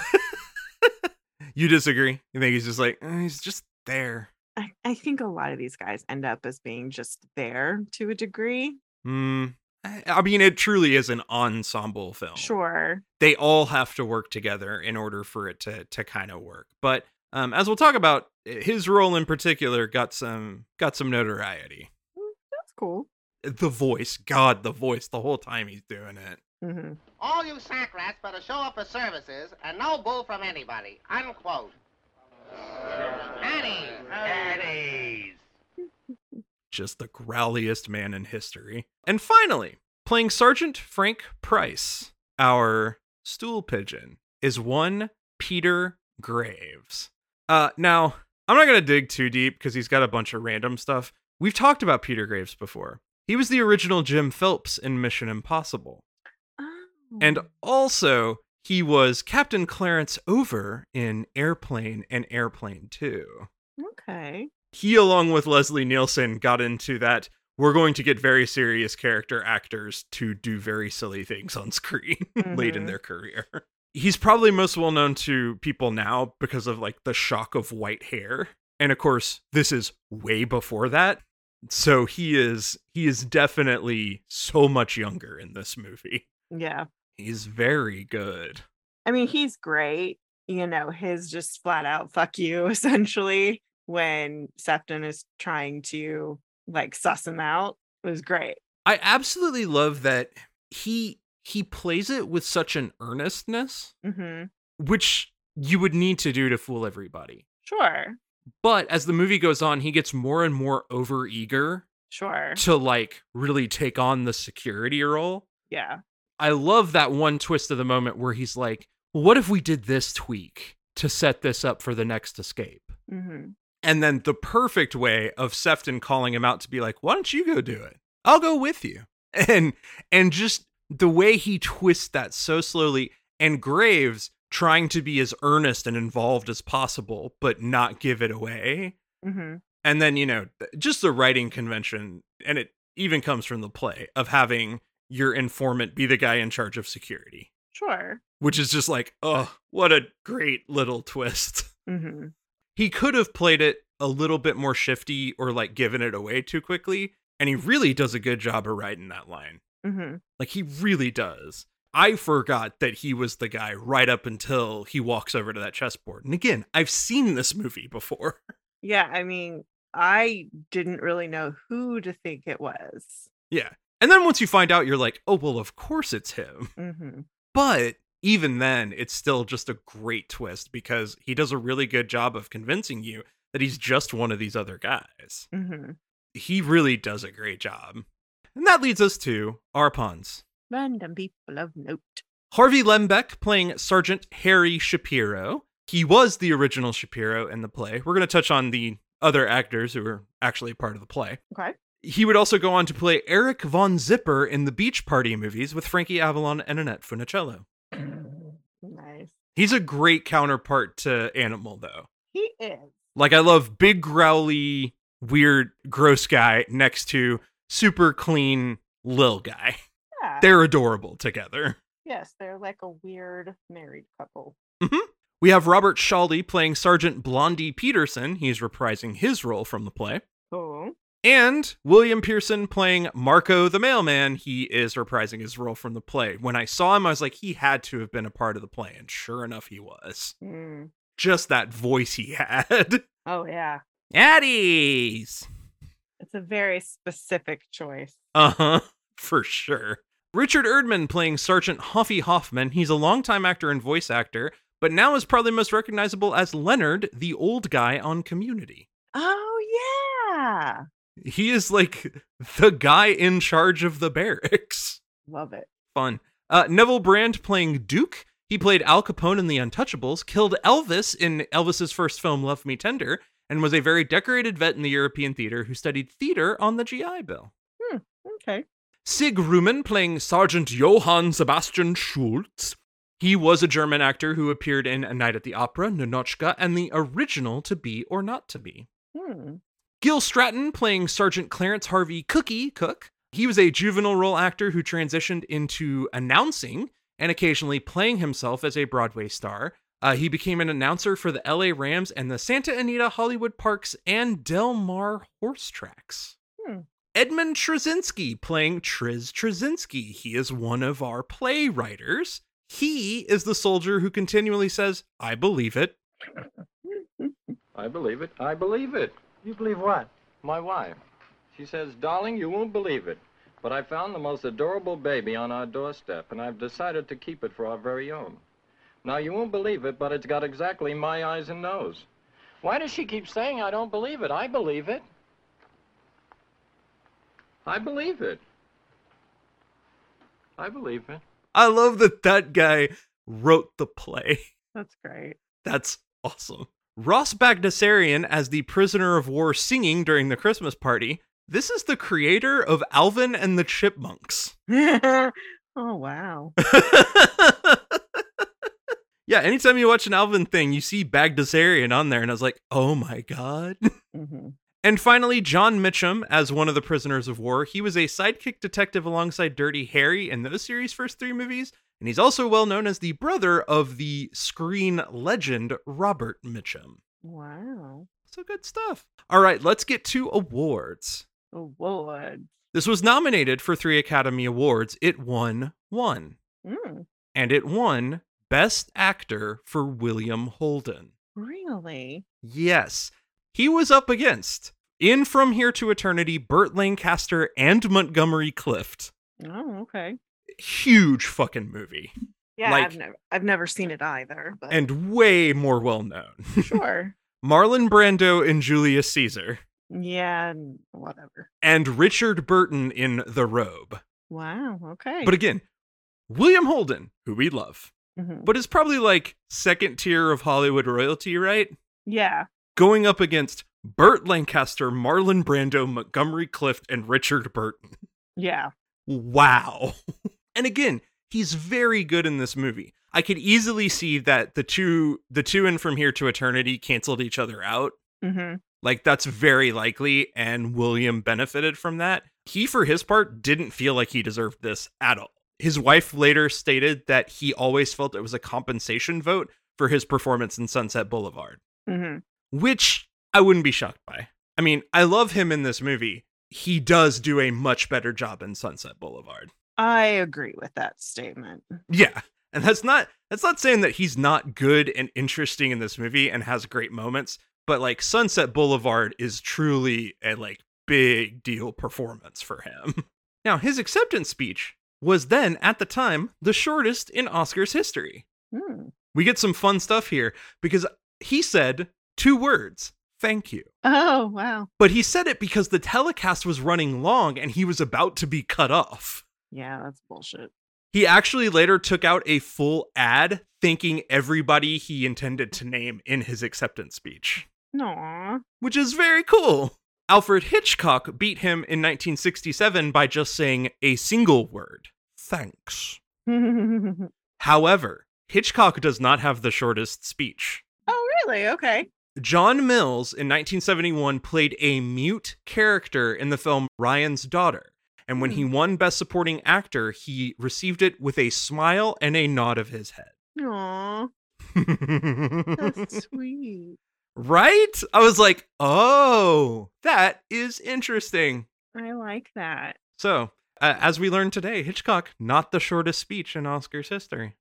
You disagree? You think he's just like, "Eh, he's just there. I, I think a lot of these guys end up as being just there to a degree. Hmm. I I mean, it truly is an ensemble film. Sure. they all have to work together in order for it to to kind of work. But um, as we'll talk about, his role in particular got some got some notoriety. Mm, That's cool. The voice, God, the voice, the whole time he's doing it. hmm All you sack rats better show up for services and no bull from anybody. Unquote. Annie! Annie's! Just the growliest man in history. And finally, playing Sergeant Frank Price, our stool pigeon, is one Peter Graves. Uh, now I'm not gonna dig too deep because he's got a bunch of random stuff. We've talked about Peter Graves before. He was the original Jim Phelps in Mission Impossible. And Oh. also, he was Captain Clarence Oveur in Airplane and Airplane 2. okay. He, along with Leslie Nielsen, got into that we're going to get very serious character actors to do very silly things on screen late in Mhm. their career. He's probably most well known to people now because of like the shock of white hair. And of course, this is way before that. So he is he is definitely so much younger in this movie. Yeah. He's very good. I mean, he's great. You know, his just flat out fuck you essentially when Sefton is trying to like suss him out was great. I absolutely love that he he plays it with such an earnestness, hmm which you would need to do to fool everybody. Sure. But as the movie goes on, he gets more and more overeager Sure. to like really take on the security role. Yeah. I love that one twist of the moment where he's like, well, "What if we did this tweak to set this up for the next escape?" hmm And then the perfect way of Sefton calling him out to be like, "Why don't you go do it? I'll go with you." And and just the way he twists that so slowly and Graves trying to be as earnest and involved as possible but not give it away. hmm And then, you know, just the writing convention and it even comes from the play of having your informant be the guy in charge of security, Sure. which is just like, oh, what a great little twist. hmm He could have played it a little bit more shifty or like given it away too quickly, and he really does a good job of writing that line. hmm Like he really does. I forgot that he was the guy right up until he walks over to that chessboard. And again, I've seen this movie before. Yeah, I mean, I didn't really know who to think it was. yeah. And then once you find out, you're like, oh, well, of course it's him. hmm But even then, it's still just a great twist because he does a really good job of convincing you that he's just one of these other guys. hmm He really does a great job. And that leads us to our puns. Random people of note. Harvey Lembeck playing Sergeant Harry Shapiro. He was the original Shapiro in the play. We're going to touch on the other actors who were actually part of the play. Okay. He would also go on to play Eric Von Zipper in the Beach Party movies with Frankie Avalon and Annette Funicello. Nice. He's a great counterpart to Animal, though. He is. Like, I love big, growly, weird, gross guy next to super clean, lil guy. They're adorable together. yes, they're like a weird married couple. We have Robert Shawley playing Sergeant Blondie Peterson. He's reprising his role from the play. Cool. And William Pierson playing Marco the mailman. He is reprising his role from the play. When I saw him, I was like, he had to have been a part of the play. And sure enough, he was. Mm. Just that voice he had. Oh yeah, Addies! it's a very specific choice. Uh huh, for sure. Richard Erdman playing Sergeant Hoffy Hoffman. He's a longtime actor and voice actor, but now is probably most recognizable as Leonard, the old guy on Community. Oh yeah, He is like the guy in charge of the barracks. love it. Fun. Uh, Neville Brand playing Duke. He played Al Capone in The Untouchables, killed Elvis in Elvis's first film, Love Me Tender, and was a very decorated vet in the European theater who studied theater on the GI Bill. Hmm, okay. Sig Ruman playing Sergeant Johann Sebastian Schultz. He was a German actor who appeared in A Night at the Opera, Ninotchka, and the original To Be or Not to Be. Hmm. Gil Stratton playing Sergeant Clarence Harvey Cookie Cook. He was a juvenile role actor who transitioned into announcing and occasionally playing himself as a Broadway star. Uh, he became an announcer for the LA Rams and the Santa Anita Hollywood Parks and Del Mar Horse Tracks. Hmm. Edmund Trzcinski playing Triz Trzcinski. He is one of our playwriters. He is the soldier who continually says, I believe it. I believe it. I believe it. You believe what? My wife. She says, Darling, you won't believe it. But I found the most adorable baby on our doorstep, and I've decided to keep it for our very own. Now, you won't believe it, but it's got exactly my eyes and nose. Why does she keep saying I don't believe it? I believe it. I believe it. I believe it. I love that that guy wrote the play. That's great. That's awesome. Ross Bagdasarian as the prisoner of war singing during the Christmas party. This is the creator of Alvin and the Chipmunks. oh wow. yeah, anytime you watch an Alvin thing, you see Bagdasarian on there, and I was like, oh my god. hmm And finally, John Mitchum as one of the prisoners of war. He was a sidekick detective alongside Dirty Harry in those series' first three movies, and he's also well known as the brother of the screen legend Robert Mitchum. Wow. So good stuff. All right, let's get to awards. Awards. This was nominated for three Academy Awards. It won one, Mm, and it won Best Actor for William Holden. really? Yes, he was up against in From Here to Eternity, Burt Lancaster and Montgomery Clift. Oh, okay. Huge fucking movie, Yeah, Like- I've never I've never seen it either, but and way more well known. sure. Marlon Brando in Julius Caesar, Yeah, whatever. and Richard Burton in The Robe. Wow. Okay. But again, William Holden, who we love, Mhm. but is probably like second tier of Hollywood royalty, right? yeah. Going up against Burt Lancaster, Marlon Brando, Montgomery Clift, and Richard Burton. Yeah. Wow. and again, he's very good in this movie. I could easily see that the two the two in from here to eternity canceled each other out. hmm Like that's very likely and William benefited from that. he, for his part, didn't feel like he deserved this at all. His wife later stated that he always felt it was a compensation vote for his performance in Sunset Boulevard, hmm which I wouldn't be shocked by. I mean, I love him in this movie. He does do a much better job in Sunset Boulevard. I agree with that statement. Yeah. And that's not that's not saying that he's not good and interesting in this movie and has great moments, but like Sunset Boulevard is truly a like big deal performance for him. Now, his acceptance speech was then at the time the shortest in Oscars history. Hmm. We get some fun stuff here because he said two words, thank you. Oh, wow. But he said it because the telecast was running long and he was about to be cut off. Yeah, that's bullshit. He actually later took out a full ad thanking everybody he intended to name in his acceptance speech, Aw. which is very cool. Alfred Hitchcock beat him in 1967 by just saying a single word thanks. However, Hitchcock does not have the shortest speech. Oh, really? Okay. John Mills in 1971 played a mute character in the film Ryan's Daughter. And when he won Best Supporting Actor, he received it with a smile and a nod of his head. Aw, that's sweet. right? I was like, oh, that is interesting. I like that. So, uh, as we learned today, Hitchcock, not the shortest speech in Oscars history.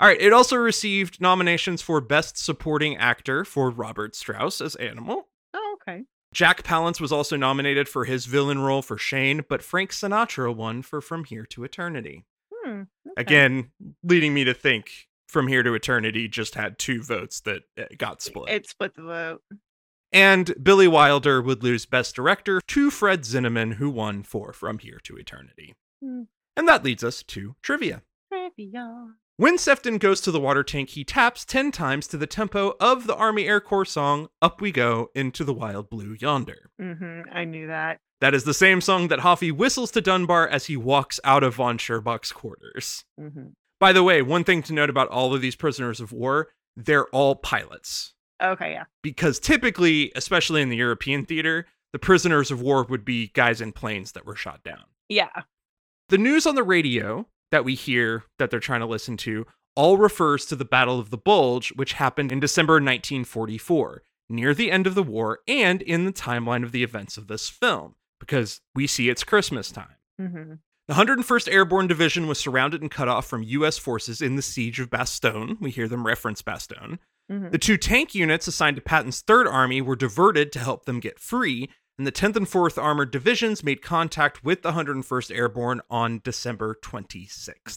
All right, it also received nominations for Best Supporting Actor for Robert Strauss as Animal. Oh, okay. Jack Palance was also nominated for his villain role for Shane, but Frank Sinatra won for From Here to Eternity. Hmm. okay. Again, leading me to think From Here to Eternity just had two votes that uh, got split. It split the vote. And Billy Wilder would lose Best Director to Fred Zinnemann, who won for From Here to Eternity. Hmm. And that leads us to trivia. Trivia. When Sefton goes to the water tank, he taps 10 times to the tempo of the Army Air Corps song Up We Go into the Wild Blue Yonder. Mm-hmm, I knew that. That is the same song that Hoffy whistles to Dunbar as he walks out of von Scherbach's quarters. Mm-hmm. By the way, one thing to note about all of these prisoners of war, they're all pilots. Okay, yeah. Because typically, especially in the European theater, the prisoners of war would be guys in planes that were shot down. Yeah. The news on the radio that we hear that they're trying to listen to all refers to the Battle of the Bulge, which happened in December 1944, near the end of the war and in the timeline of the events of this film, because we see it's Christmas time. hmm The 101st Airborne Division was surrounded and cut off from U.S. forces in the siege of Bastogne. We hear them reference Bastogne. hmm The two tank units assigned to Patton's 3rd Army were diverted to help them get free, and the 10th and 4th Armored Divisions made contact with the 101st Airborne on December 26th.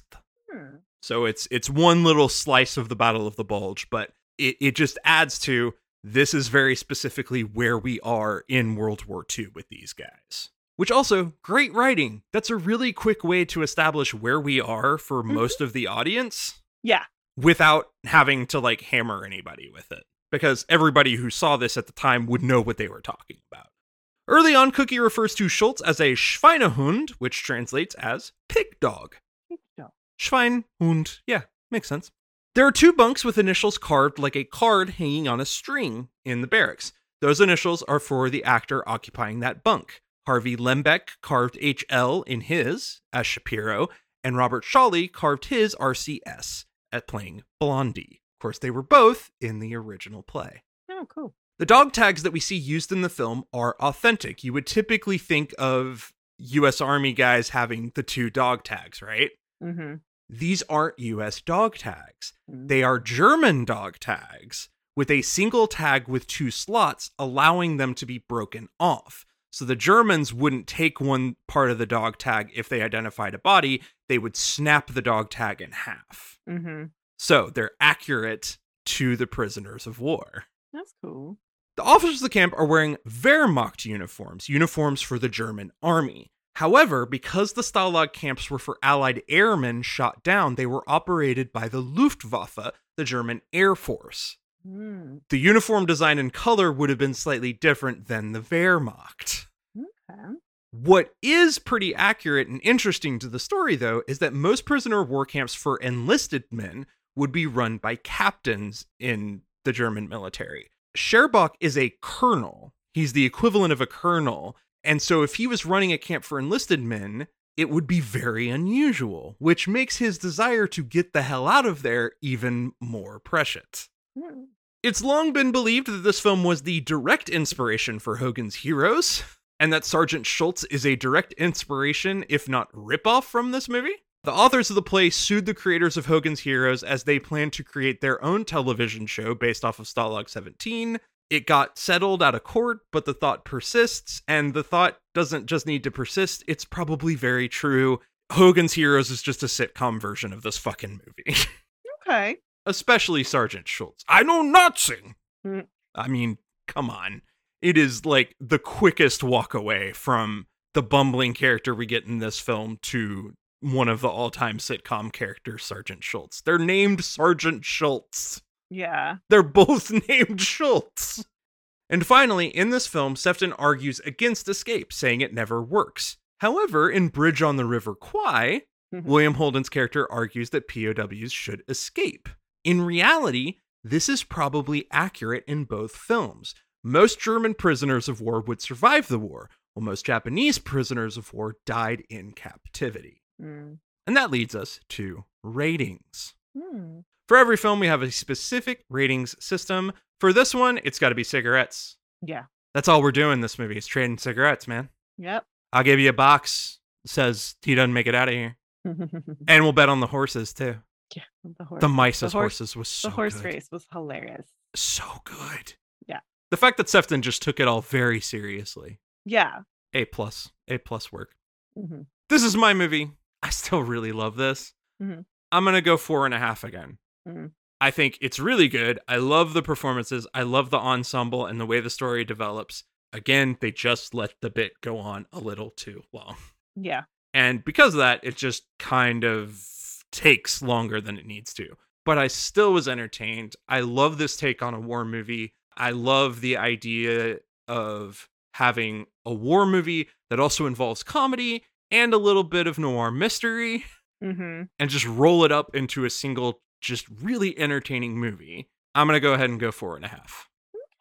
Hmm. So it's it's one little slice of the Battle of the Bulge, but it, it just adds to this is very specifically where we are in World War II with these guys. Which also, great writing. That's a really quick way to establish where we are for most of the audience Yeah. without having to like hammer anybody with it. Because everybody who saw this at the time would know what they were talking about. Early on, Cookie refers to Schultz as a Schweinehund, which translates as pig dog. Schweinhund. Yeah, makes sense. There are two bunks with initials carved like a card hanging on a string in the barracks. Those initials are for the actor occupying that bunk. Harvey Lembeck carved HL in his as Shapiro, and Robert Shawley carved his RCS at playing Blondie. Of course, they were both in the original play. Oh, cool. The dog tags that we see used in the film are authentic. You would typically think of US Army guys having the two dog tags, right? hmm These aren't US dog tags. They are German dog tags with a single tag with two slots, allowing them to be broken off. So the Germans wouldn't take one part of the dog tag if they identified a body, they would snap the dog tag in half. hmm So they're accurate to the prisoners of war. That's cool. The officers of the camp are wearing Wehrmacht uniforms, uniforms for the German army. However, because the Stalag camps were for Allied airmen shot down, they were operated by the Luftwaffe, the German Air Force. Mm. The uniform design and color would have been slightly different than the Wehrmacht. Okay. What is pretty accurate and interesting to the story, though, is that most prisoner of war camps for enlisted men would be run by captains in the German military. Scherbach is a colonel. He's the equivalent of a colonel, And so if he was running a camp for enlisted men, it would be very unusual, which makes his desire to get the hell out of there even more. Hmm. It's long been believed that this film was the direct inspiration for Hogan's Heroes, and that Sergeant Schultz is a direct inspiration, if not ripoff, from this movie. The authors of the play sued the creators of Hogan's Heroes as they planned to create their own television show based off of Stalag 17. It got settled out of court, but the thought persists, and the thought doesn't just need to persist, it's probably very true. Hogan's Heroes is just a sitcom version of this fucking movie. Okay. especially Sergeant Schultz. I know Nazi. Mm. I mean, come on. It is like the quickest walk away from the bumbling character we get in this film to one of the all time sitcom characters, Sergeant Schultz. They're named Sergeant Schultz. Yeah. They're both named Schultz. And finally, in this film, Sefton argues against escape, saying it never works. However, in Bridge on the River Kwai, Mhm. William Holden's character argues that POWs should escape. In reality, this is probably accurate in both films. Most German prisoners of war would survive the war, while most Japanese prisoners of war died in captivity. Mm. And that leads us to ratings. Hmm. For every film, we have a specific ratings system. For this one, it's got to be cigarettes. Yeah. That's all we're doing this movie is trading cigarettes, man. Yep. I'll give you a box that says he doesn't make it out of here. And we'll bet on the horses too. yeah. The horse. The Mises the horse- horses was so the horse good. race was hilarious. So good. Yeah. The fact that Sefton just took it all very seriously. Yeah. A plus. A plus work. hmm This is my movie. I still really love this. Mhm. I'm gonna go four and a half again. Mhm. I think it's really good. I love the performances. I love the ensemble and the way the story develops. Again, they just let the bit go on a little too long. Yeah. And because of that, it just kind of takes longer than it needs to. But I still was entertained. I love this take on a war movie. I love the idea of having a war movie that also involves comedy and a little bit of noir mystery hmm and just roll it up into a single, just really entertaining movie. I'm going to go ahead and go four and a half.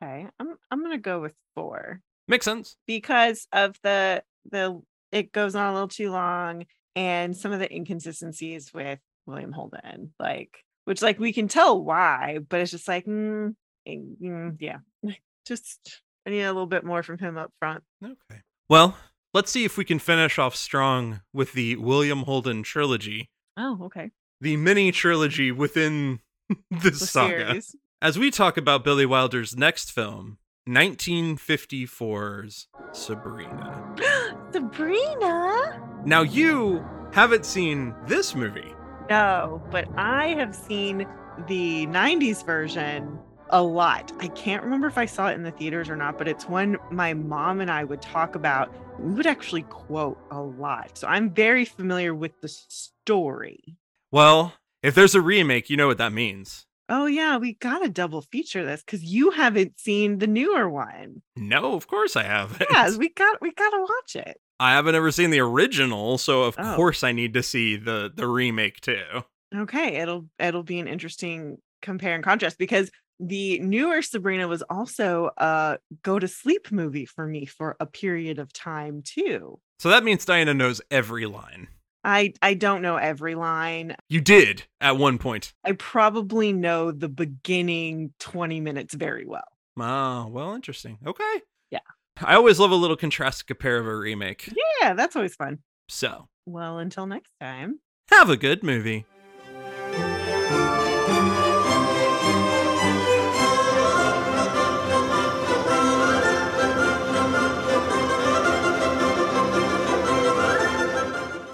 Okay. I'm I'm gonna go with four Makes sense. because of the the it goes on a little too long and some of the inconsistencies with William Holden, like which like we can tell why, but it's just like mm, eh, mm, yeah, just I need a little bit more from him up front. Okay. Well, let's see if we can finish off strong with the William Holden trilogy. Oh, okay. the mini trilogy within this The saga. series. As we talk about Billy Wilder's next film, 1954's Sabrina. Sabrina. Now, you haven't seen this movie. No, but I have seen the 90s version a lot. I can't remember if I saw it in the theaters or not, but it's one my mom and I would talk about. We would actually quote a lot. So I'm very familiar with the story. Well, if there's a remake, you know what that means. Oh, yeah, we got to double feature this because you haven't seen the newer one. No, of course I haven't. Yeah, we got we got to watch it. I haven't ever seen the original, so of Oh. course I need to see the the remake too. Okay, it'll it'll be an interesting compare and contrast because the newer Sabrina was also a go to sleep movie for me for a period of time too. So that means Diana knows every line. I I don't know every line. You did at one point. I probably know the beginning 20 minutes very well. Oh, well, interesting. Okay. Yeah. I always love a little contrast compare of a remake. Yeah, that's always fun. So, Well, until next time. have a good movie.